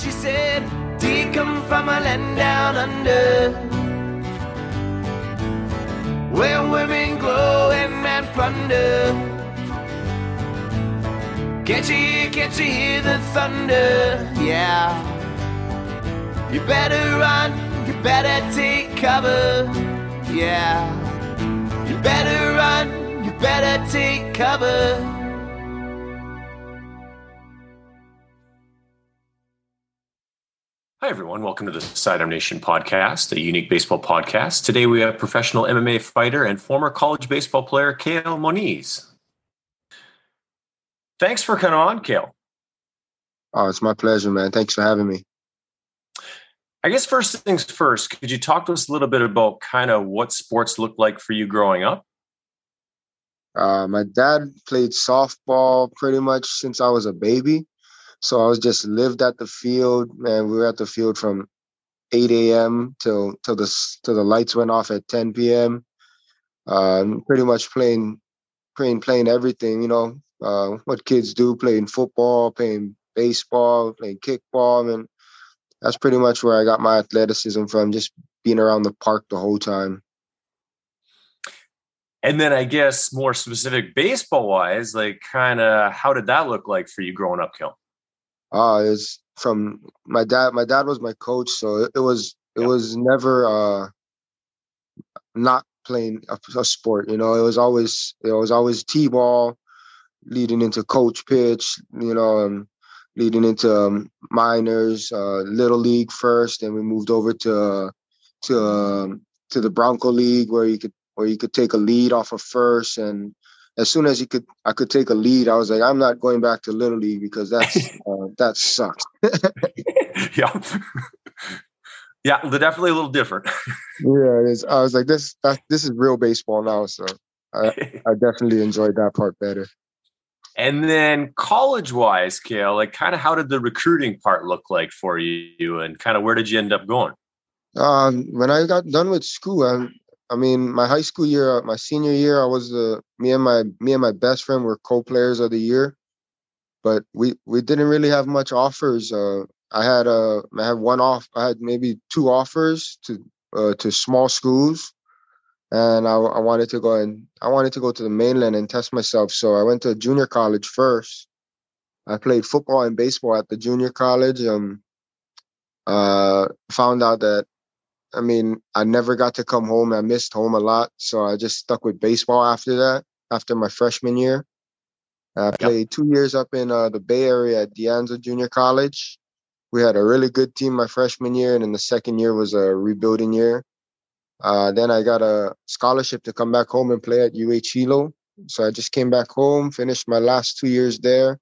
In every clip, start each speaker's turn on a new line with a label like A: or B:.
A: she said, you come from a land down under? Where women glow and men plunder. Can't you hear, can't you hear the thunder? Yeah. You better run, you better take cover. Yeah. You better run, you better take cover.
B: Hi, everyone. Welcome to the Sidearm Nation podcast, a unique baseball podcast. Today we have professional MMA fighter and former college baseball player, Kale Moniz. Thanks for coming on, Kale.
C: Oh, it's my pleasure, man. Thanks for having me.
B: I guess first things first, could you talk to us a little bit about kind of what sports looked like for you growing up?
C: Uh, my dad played softball pretty much since I was a baby. So I was just lived at the field, and we were at the field from 8 a.m. till till the till the lights went off at 10 p.m. Um, pretty much playing, playing, playing everything. You know, uh, what kids do: playing football, playing baseball, playing kickball, and that's pretty much where I got my athleticism from. Just being around the park the whole time.
B: And then I guess more specific baseball wise, like kind of how did that look like for you growing up, Kel?
C: Uh, it's from my dad. My dad was my coach, so it, it was it was never uh not playing a, a, sport. You know, it was always it was always t-ball, leading into coach pitch. You know, um, leading into um, minors, uh, little league first, and we moved over to uh, to um, to the Bronco League where you could where you could take a lead off of first and as soon as he could I could take a lead, I was like, I'm not going back to little league because that's uh, that sucks.
B: yeah. Yeah, they're definitely a little different.
C: yeah, it is. I was like, this that, this is real baseball now, so I, I definitely enjoyed that part better.
B: And then college wise, Kale, like kind of how did the recruiting part look like for you and kind of where did you end up going?
C: Um, when I got done with school, I, I mean, my high school year, uh, my senior year, I was uh, me and my me and my best friend were co-players of the year, but we we didn't really have much offers. Uh, I had uh, I had one off. I had maybe two offers to uh, to small schools, and I, I wanted to go and I wanted to go to the mainland and test myself. So I went to junior college first. I played football and baseball at the junior college. Um, uh, found out that I mean, I never got to come home. I missed home a lot. So I just stuck with baseball after that, after my freshman year. I played yep. two years up in uh, the Bay Area at De Anza Junior College. We had a really good team my freshman year, and then the second year was a rebuilding year. Uh, then I got a scholarship to come back home and play at UH Hilo. So I just came back home, finished my last two years there.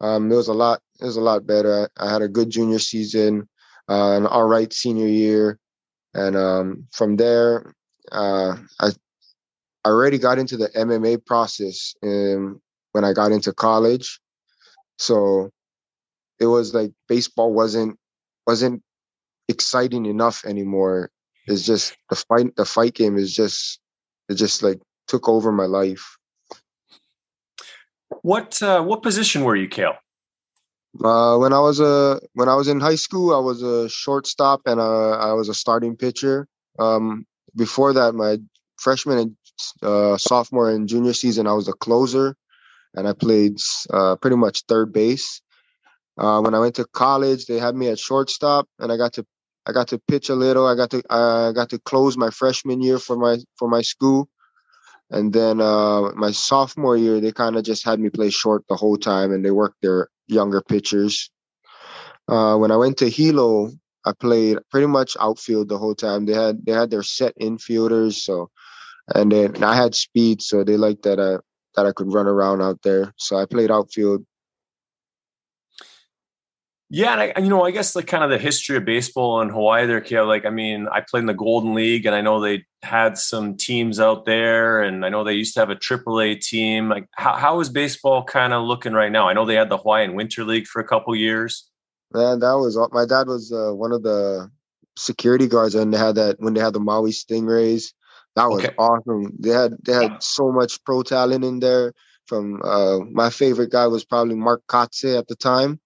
C: Um, it was a lot. It was a lot better. I, I had a good junior season, uh, an all right senior year, and um, from there, uh, I I already got into the MMA process in, when I got into college. So it was like baseball wasn't wasn't exciting enough anymore. It's just the fight the fight game is just it just like took over my life.
B: What uh, what position were you, Kale?
C: Uh, when I was a when I was in high school, I was a shortstop and uh, I was a starting pitcher. Um, before that, my freshman and uh, sophomore and junior season, I was a closer, and I played uh, pretty much third base. Uh, when I went to college, they had me at shortstop, and I got to I got to pitch a little. I got to I got to close my freshman year for my for my school, and then uh, my sophomore year, they kind of just had me play short the whole time, and they worked their younger pitchers. Uh, when I went to Hilo, I played pretty much outfield the whole time. They had they had their set infielders, so and then I had speed, so they liked that I that I could run around out there. So I played outfield
B: yeah, and I, you know, I guess like kind of the history of baseball in Hawaii there, Kale. Like, I mean, I played in the Golden League, and I know they had some teams out there, and I know they used to have a AAA team. Like, how how is baseball kind of looking right now? I know they had the Hawaiian Winter League for a couple years.
C: Man, that was my dad was uh, one of the security guards, and they had that when they had the Maui Stingrays. That was okay. awesome. They had they had so much pro talent in there. From uh, my favorite guy was probably Mark Kotsay at the time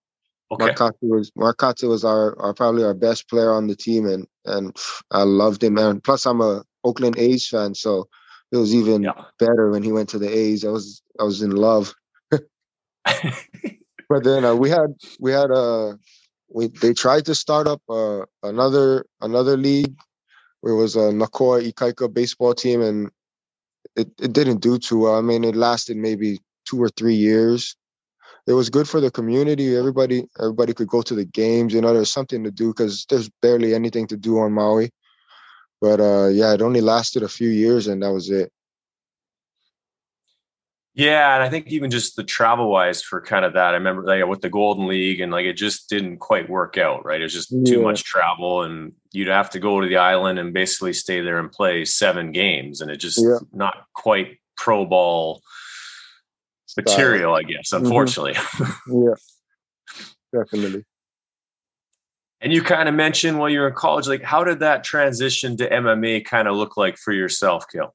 B: Okay.
C: Was was our, our probably our best player on the team, and and I loved him. And plus, I'm a Oakland A's fan, so it was even
B: Yeah.
C: better when he went to the A's. I was I was in love. But then uh, we had we had uh we they tried to start up uh, another another league where it was a Nakoa Ikaika baseball team and it, it didn't do too well. I mean it lasted maybe two or three years. It was good for the community. Everybody everybody could go to the games, you know, there's something to do because there's barely anything to do on Maui. But uh yeah, it only lasted a few years and that was it.
B: Yeah, and I think even just the travel wise for kind of that, I remember like with the Golden League and like it just didn't quite work out, right? It was just too
C: Yeah.
B: much travel and you'd have to go to the island and basically stay there and play seven games and it just
C: Yeah.
B: not quite pro ball material, I guess,
C: Mhm.
B: unfortunately.
C: Yeah. Definitely.
B: and you kind of mentioned while you were in college, like how did that transition to MMA kind of look like for yourself, Gil?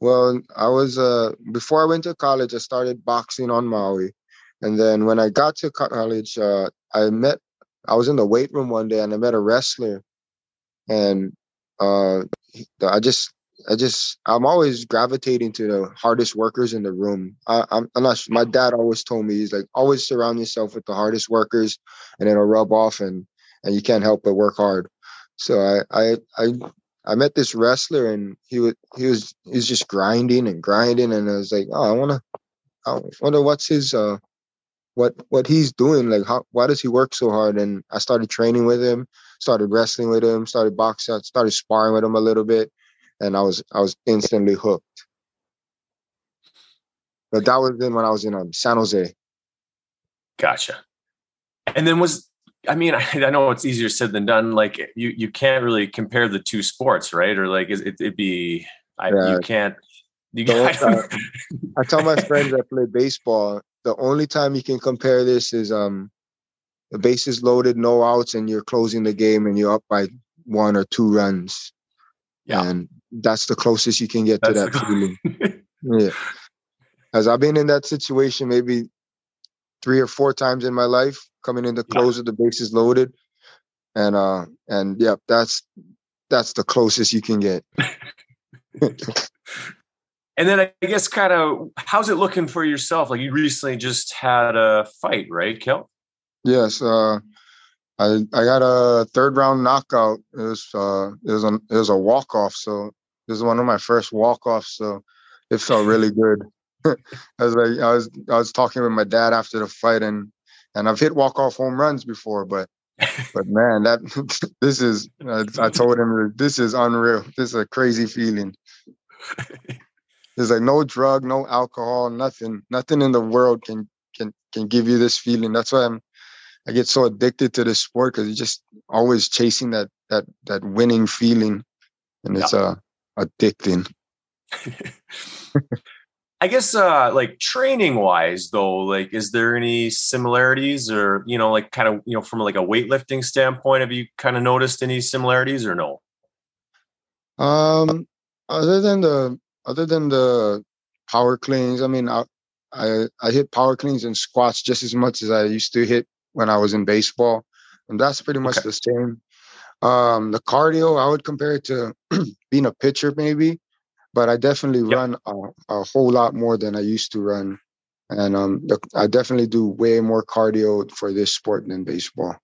C: Well, I was uh before I went to college, I started boxing on Maui, and then when I got to college, uh, I met. I was in the weight room one day, and I met a wrestler, and uh, I just, I just, I'm always gravitating to the hardest workers in the room. I, I'm, I'm not. My dad always told me he's like always surround yourself with the hardest workers, and it'll rub off, and and you can't help but work hard. So I, I, I I met this wrestler and he was he was he was just grinding and grinding and I was like, oh, I wanna, I wonder what's his uh, what what he's doing like how why does he work so hard? And I started training with him, started wrestling with him, started boxing, started sparring with him a little bit, and I was I was instantly hooked. But that was then when I was in um, San Jose.
B: Gotcha. And then was I mean, I, I know it's easier said than done. Like you, you can't really compare the two sports, right? Or like it, it'd be, I, you can't. You got,
C: uh, I tell my friends that play baseball, the only time you can compare this is um the bases loaded, no outs, and you're closing the game and you're up by one or two runs.
B: Yeah.
C: And that's the closest you can get to that feeling. Yeah. As I've been in that situation maybe three or four times in my life, coming in the
B: Yeah.
C: close of the bases loaded. And uh and yeah, that's that's the closest you can get.
B: and then I guess kind of how's it looking for yourself? Like you recently just had a fight, right, Kel?
C: Yes, uh, I I got a third round knockout. It was uh, it was a it was a walk off. So this is one of my first walk offs. So it felt really good. I was like I was I was talking with my dad after the fight, and and I've hit walk off home runs before, but but man, that this is I, I told him this is unreal. This is a crazy feeling. There's like no drug, no alcohol, nothing, nothing in the world can can can give you this feeling. That's why I'm I get so addicted to this sport because you're just always chasing that that that winning feeling, and it's uh addicting.
B: I guess uh like training wise though, like is there any similarities or you know, like kind of you know, from like a weightlifting standpoint, have you kind of noticed any similarities or no?
C: Um, other than the other than the power cleans, I mean, I I, I hit power cleans and squats just as much as I used to hit when I was in baseball, and that's pretty much
B: Okay.
C: the same. Um, the cardio, I would compare it to being a pitcher, maybe, but I definitely
B: Yep.
C: run a, a whole lot more than I used to run, and um, the, I definitely do way more cardio for this sport than baseball.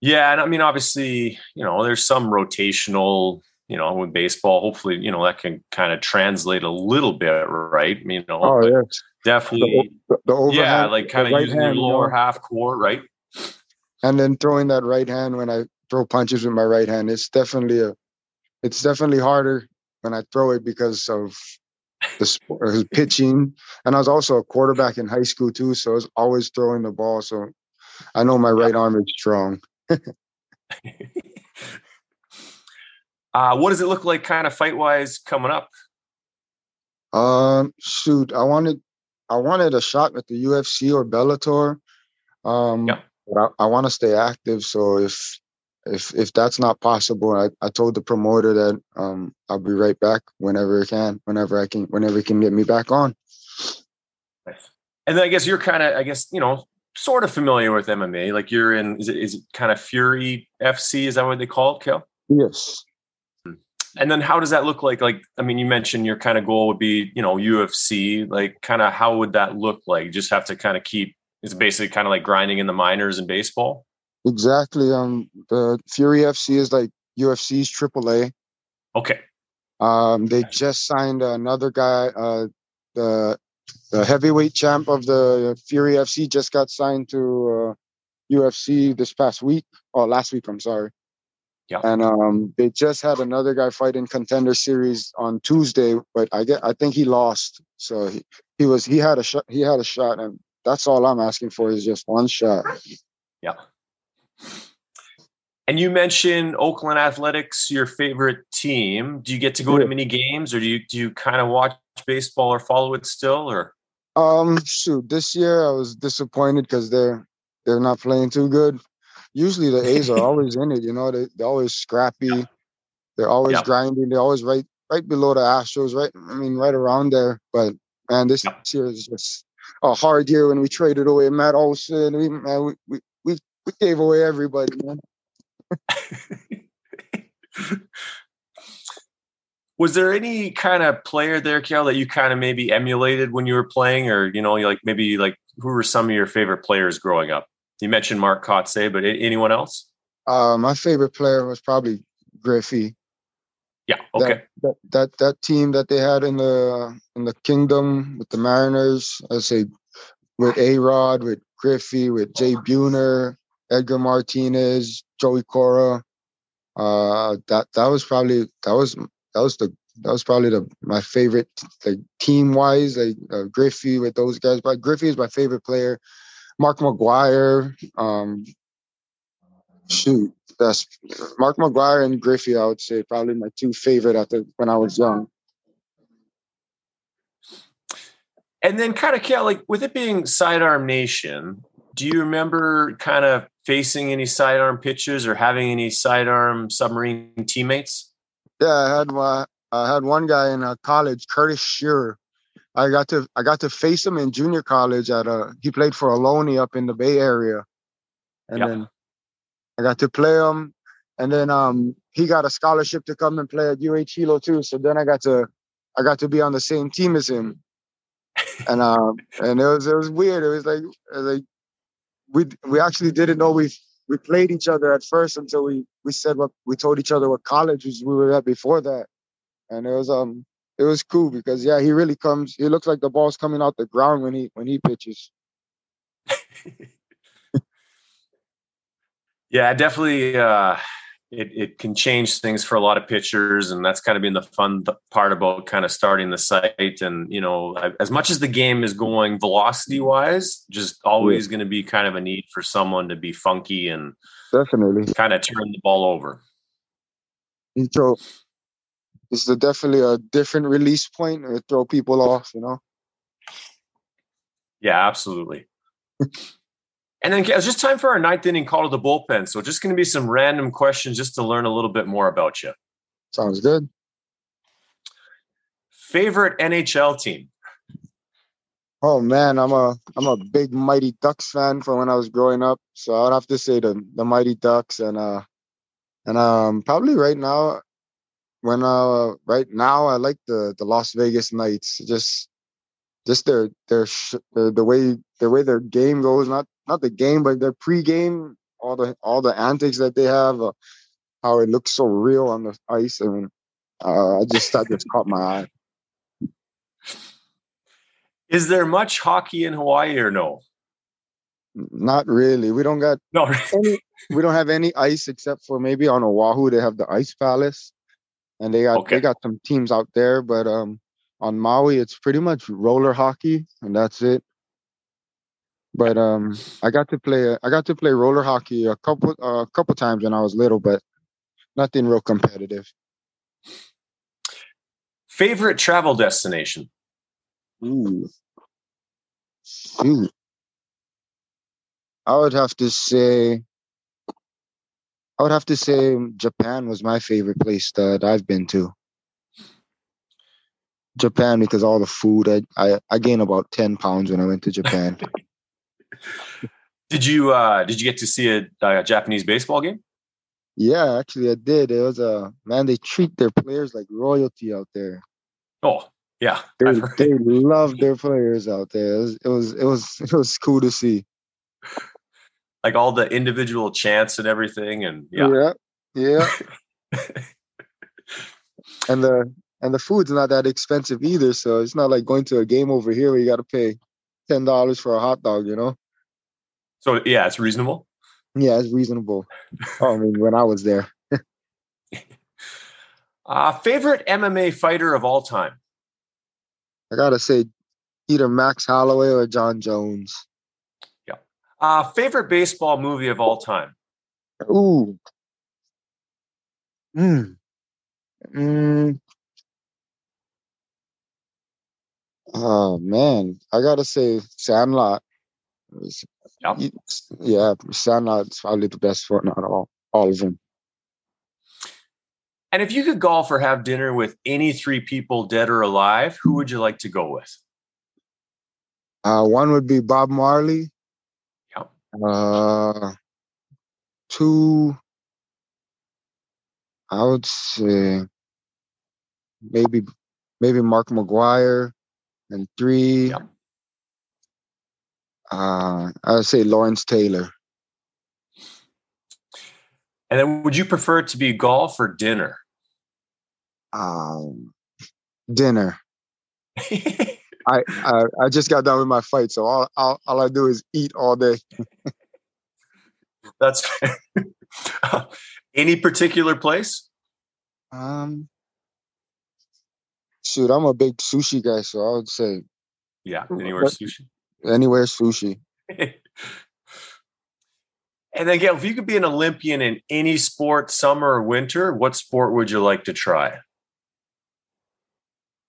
B: Yeah, and I mean, obviously, you know, there's some rotational, you know, with baseball. Hopefully, you know, that can kind of translate a little bit, right? I mean, you know,
C: Oh yes,
B: definitely,
C: the, the overhand,
B: yeah, like kind of
C: right
B: using your
C: you
B: lower
C: know?
B: half core, right?
C: and then throwing that right hand when I throw punches with my right hand, it's definitely a, it's definitely harder when I throw it because of the sport, pitching, and I was also a quarterback in high school too, so I was always throwing the ball. So I know my right arm is strong.
B: uh, what does it look like, kind of fight wise, coming up?
C: Um, shoot, I wanted, I wanted a shot at the UFC or Bellator. Um,
B: Yeah.
C: but I, I want to stay active. So if if if that's not possible, I, I told the promoter that um I'll be right back whenever I can, whenever I can, whenever he can get me back on.
B: And then I guess you're kind of, I guess, you know, sort of familiar with MMA. Like you're in, is it, is it kind of Fury FC? Is that what they call it, Kel?
C: Yes.
B: And then how does that look like? Like, I mean, you mentioned your kind of goal would be, you know, UFC. Like, kind of how would that look like? You just have to kind of keep. It's basically kind of like grinding in the minors in baseball.
C: Exactly. Um, the Fury FC is like UFC's AAA.
B: Okay.
C: Um, they just signed another guy. Uh, the the heavyweight champ of the Fury FC just got signed to uh, UFC this past week or last week. I'm sorry.
B: Yeah.
C: And um, they just had another guy fight in Contender Series on Tuesday, but I get I think he lost. So he, he was he had a shot he had a shot, and that's all I'm asking for is just one shot.
B: Yeah. And you mentioned Oakland Athletics, your favorite team. Do you get to go
C: Yeah.
B: to many games, or do you do you kind of watch baseball or follow it still? Or
C: Um, shoot, this year I was disappointed because they're they're not playing too good. Usually the A's are always in it, you know. They they're always scrappy. They're always
B: Yeah.
C: grinding. They're always right right below the Astros, right? I mean, right around there. But man, this
B: Yeah.
C: year is just a hard year when we traded away Matt Olson. We man, we we we, we gave away everybody, man.
B: was there any kind of player there, Kel, that you kind of maybe emulated when you were playing, or you know, like maybe like who were some of your favorite players growing up? You mentioned Mark Kotsay, but anyone else?
C: Uh, my favorite player was probably Griffey.
B: Yeah. Okay.
C: that that that team that they had in the in the Kingdome with the Mariners, I say with A Rod, with Griffey, with Jay Buhner, Edgar Martinez, Joey Cora. Uh that that was probably that was that was the that was probably the my favorite like team wise, like uh, Griffey with those guys. But Griffey is my favorite player. Mark McGwire, um shoot, that's Mark McGwire and Griffey, I would say probably my two favorite at the when I was young.
B: And then kind of like with it being sidearm nation, do you remember kind of facing any sidearm pitches or having any sidearm submarine teammates?
C: Yeah, I had my I had one guy in uh, college, Curtis Shearer. I got to I got to face him in junior college at a he played for Ohlone up in the Bay Area, and
B: Yeah.
C: then I got to play him, and then um he got a scholarship to come and play at UH Hilo too. So then I got to I got to be on the same team as him, and um and it was it was weird. It was like it was like we we actually didn't know we we played each other at first until we we said what we told each other what colleges we were at before that, and it was um it was cool because yeah he really comes he looks like the ball's coming out the ground when he when he pitches.
B: Yeah, definitely. Uh, it it can change things for a lot of pitchers, and that's kind of been the fun part about kind of starting the site. And you know, as much as the game is going velocity wise, just always going to be kind of a need for someone to be funky and
C: Definitely,
B: kind of turn the ball over.
C: he throw. It's a, definitely a different release point and it throw people off. You know.
B: Yeah, absolutely. and then it's just time for our ninth inning call to the bullpen. So just going to be some random questions just to learn a little bit more about you.
C: Sounds good.
B: Favorite NHL team?
C: Oh man, I'm a I'm a big Mighty Ducks fan from when I was growing up. So I'd have to say the the Mighty Ducks and uh and um probably right now when uh right now I like the the Las Vegas Knights. Just just their their sh- the, the way the way their game goes, not not the game, but their pregame, all the all the antics that they have, uh, how it looks so real on the ice. I mean, uh, I just that just caught my eye.
B: Is there much hockey in Hawaii or no?
C: Not really. We don't got
B: No.
C: any we don't have any ice except for maybe on Oahu they have the ice palace and they got
B: Okay.
C: they got some teams out there but um on Maui it's pretty much roller hockey and that's it but um I got to play I got to play roller hockey a couple a couple times when I was little but nothing real competitive
B: Favorite travel destination?
C: Ooh. Shoot. I would have to say I would have to say Japan was my favorite place that I've been to. Japan because all the food I, I, I gained about ten pounds when I went to Japan.
B: Did you uh did you get to see a, a Japanese baseball game?
C: Yeah, actually, I did. It was a man. They treat their players like royalty out there.
B: Oh, yeah,
C: they, they love their players out there. It was, it was it was it was cool to see.
B: Like all the individual chants and everything, and yeah,
C: yeah, yeah. and the and the food's not that expensive either. So it's not like going to a game over here where you got to pay ten dollars for a hot dog. You know.
B: So yeah, it's reasonable.
C: Yeah, it's reasonable. I mean, when I was there.
B: uh, favorite MMA fighter of all time?
C: I gotta say, either Max Holloway or Jon Jones.
B: Uh, favorite baseball movie of all time?
C: Ooh. Hmm. Mm. Oh man, I gotta say Sandlot.
B: Yeah,
C: yeah, Sandlot's probably the best one out of all, all of them.
B: And if you could golf or have dinner with any three people, dead or alive, who would you like to go with?
C: Uh, one would be Bob Marley. Uh, two, I would say maybe maybe Mark McGwire, and three. Yep. Uh, I would say Lawrence Taylor.
B: And then, would you prefer it to be golf or dinner?
C: Um, dinner. I, I, I just got done with my fight, so all all, all I do is eat all day.
B: That's any particular place.
C: Um, shoot, I'm a big sushi guy, so I would say,
B: yeah, anywhere sushi.
C: Anywhere sushi.
B: And then, Kale, if you could be an Olympian in any sport, summer or winter, what sport would you like to try?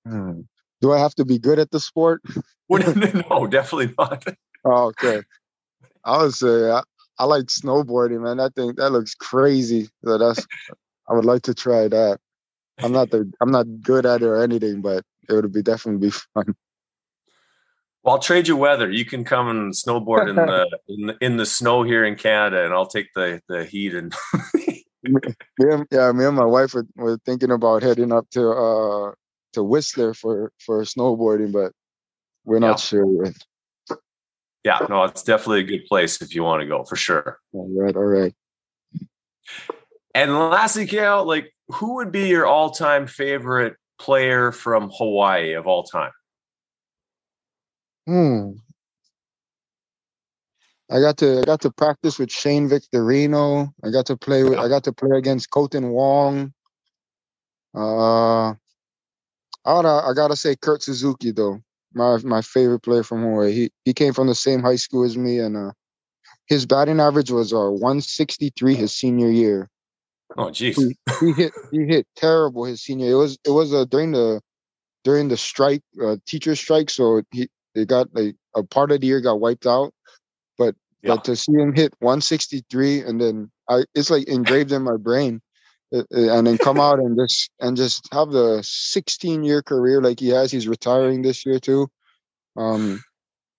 C: Hmm. Do I have to be good at the sport?
B: no, definitely not.
C: Oh, okay. I would say I, I, like snowboarding, man. I think that looks crazy. So that's I would like to try that. I'm not the I'm not good at it or anything, but it would be definitely be fun.
B: Well, I'll trade you weather. You can come and snowboard in the, in the in the snow here in Canada, and I'll take the the heat. And
C: yeah, yeah, me and my wife were, were thinking about heading up to uh to Whistler for for snowboarding, but we're not yeah. sure yet.
B: Yeah, no, it's definitely a good place if you want to go for sure.
C: All right, all right.
B: And lastly, Kale, like who would be your all-time favorite player from Hawaii of all time?
C: Hmm. I got to I got to practice with Shane Victorino. I got to play with I got to play against Kolten Wong. Uh I gotta I gotta say Kurt Suzuki though. My my favorite player from Hawaii. He he came from the same high school as me and uh his batting average was uh 163 his senior year.
B: Oh jeez.
C: He, he, hit he hit terrible his senior. It was it was uh during the during the strike, uh, teacher strike, so he it got like a part of the year got wiped out, but yeah. but to see him hit 163 and then I it's like engraved in my brain, and then come out and just and just have the 16 year career like he has. He's retiring this year too. Um,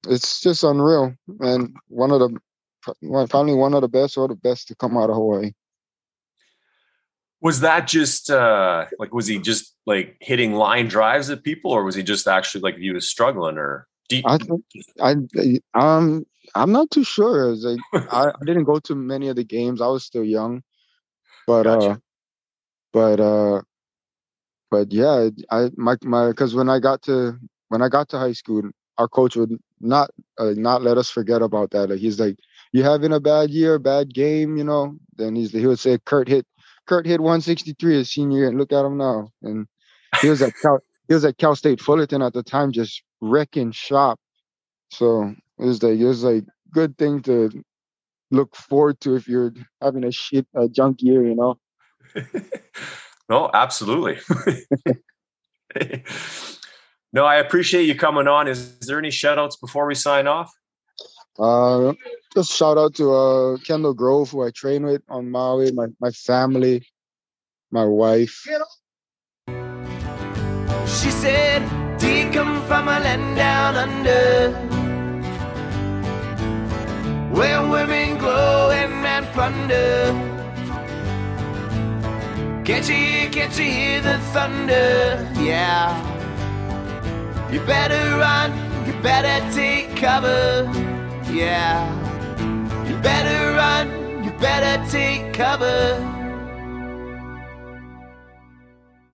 C: it's just unreal, and one of the finally one of the best or the best to come out of Hawaii.
B: Was that just uh like was he just like hitting line drives at people or was he just actually like he was struggling or
C: you, I think I um I'm not too sure. Like, I, I, didn't go to many of the games. I was still young, but gotcha. uh, but uh, but yeah, I my my because when I got to when I got to high school, our coach would not uh, not let us forget about that. Like, he's like, "You having a bad year, bad game, you know?" Then he's he would say, "Kurt hit Kurt hit 163 his senior year, and look at him now." And he was at Cal, he was at Cal State Fullerton at the time, just wrecking shop. So it was like it was like good thing to look forward to if you're having a shit a junk year, you know.
B: no, absolutely. no, I appreciate you coming on. Is, is there any shout outs before we sign off?
C: Uh, just shout out to uh, Kendall Grove, who I train with on Maui, my, my family, my wife.
A: She said, Do you come from a land down under? Where women glow and that thunder? Can't you hear, can't you hear the thunder? Yeah. You better run, you better take cover. Yeah. You better run, you better take cover.